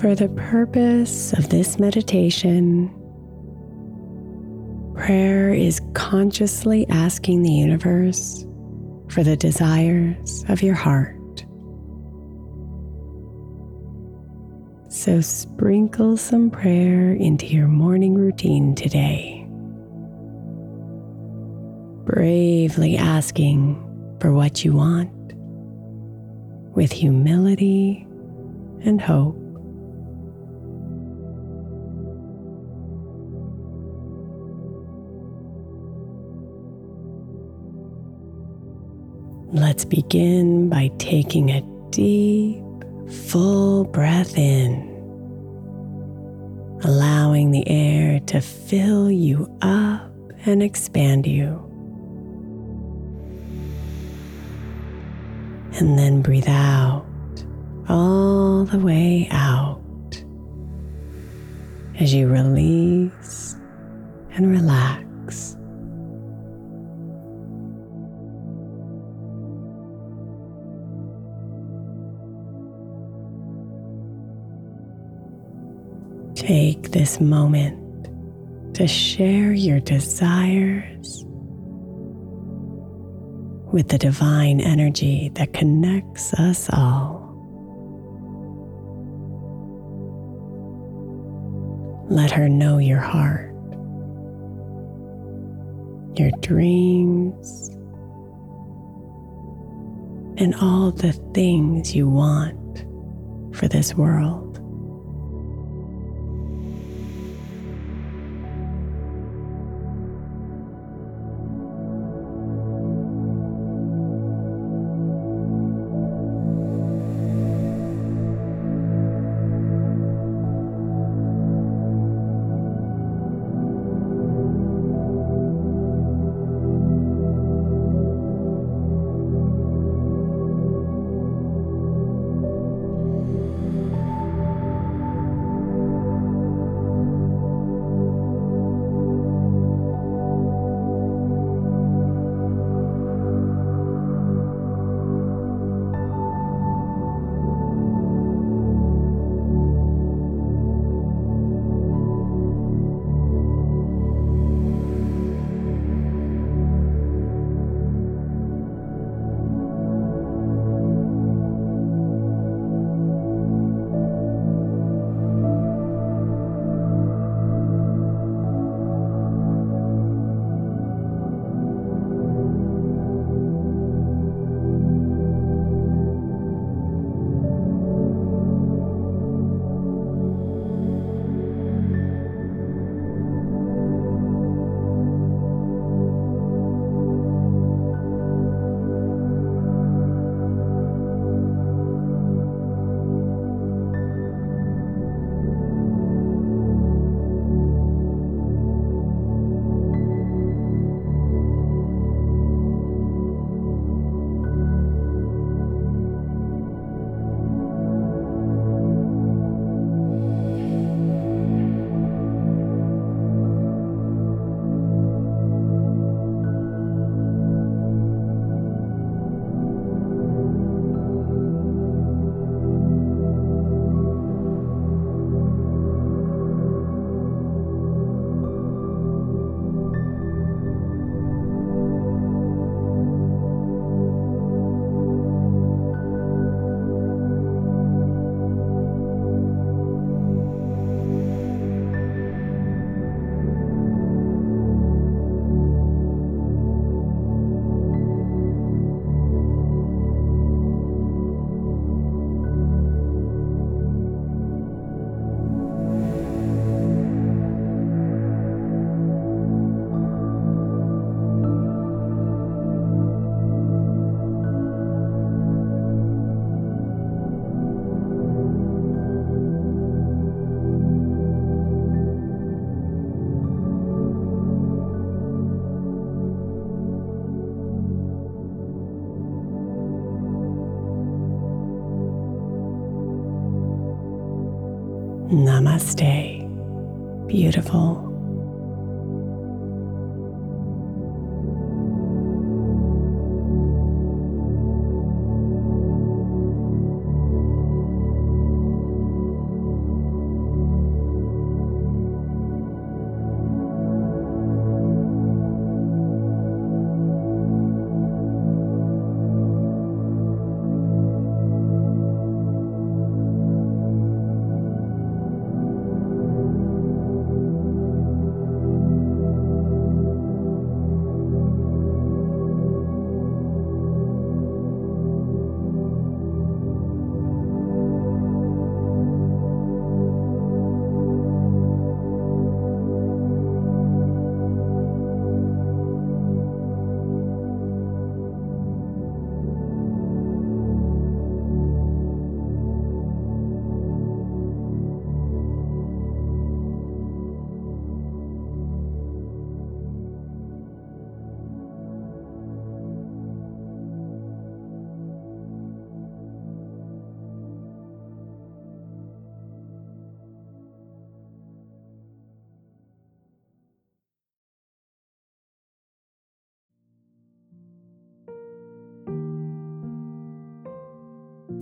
For the purpose of this meditation, prayer is consciously asking the universe for the desires of your heart. So sprinkle some prayer into your morning routine today, bravely asking for what you want with humility and hope. Let's begin by taking a deep, full breath in, allowing the air to fill you up and expand you. And then breathe out all the way out as you release and relax. Take this moment to share your desires with the divine energy that connects us all. Let her know your heart, your dreams, and all the things you want for this world. Namaste, beautiful.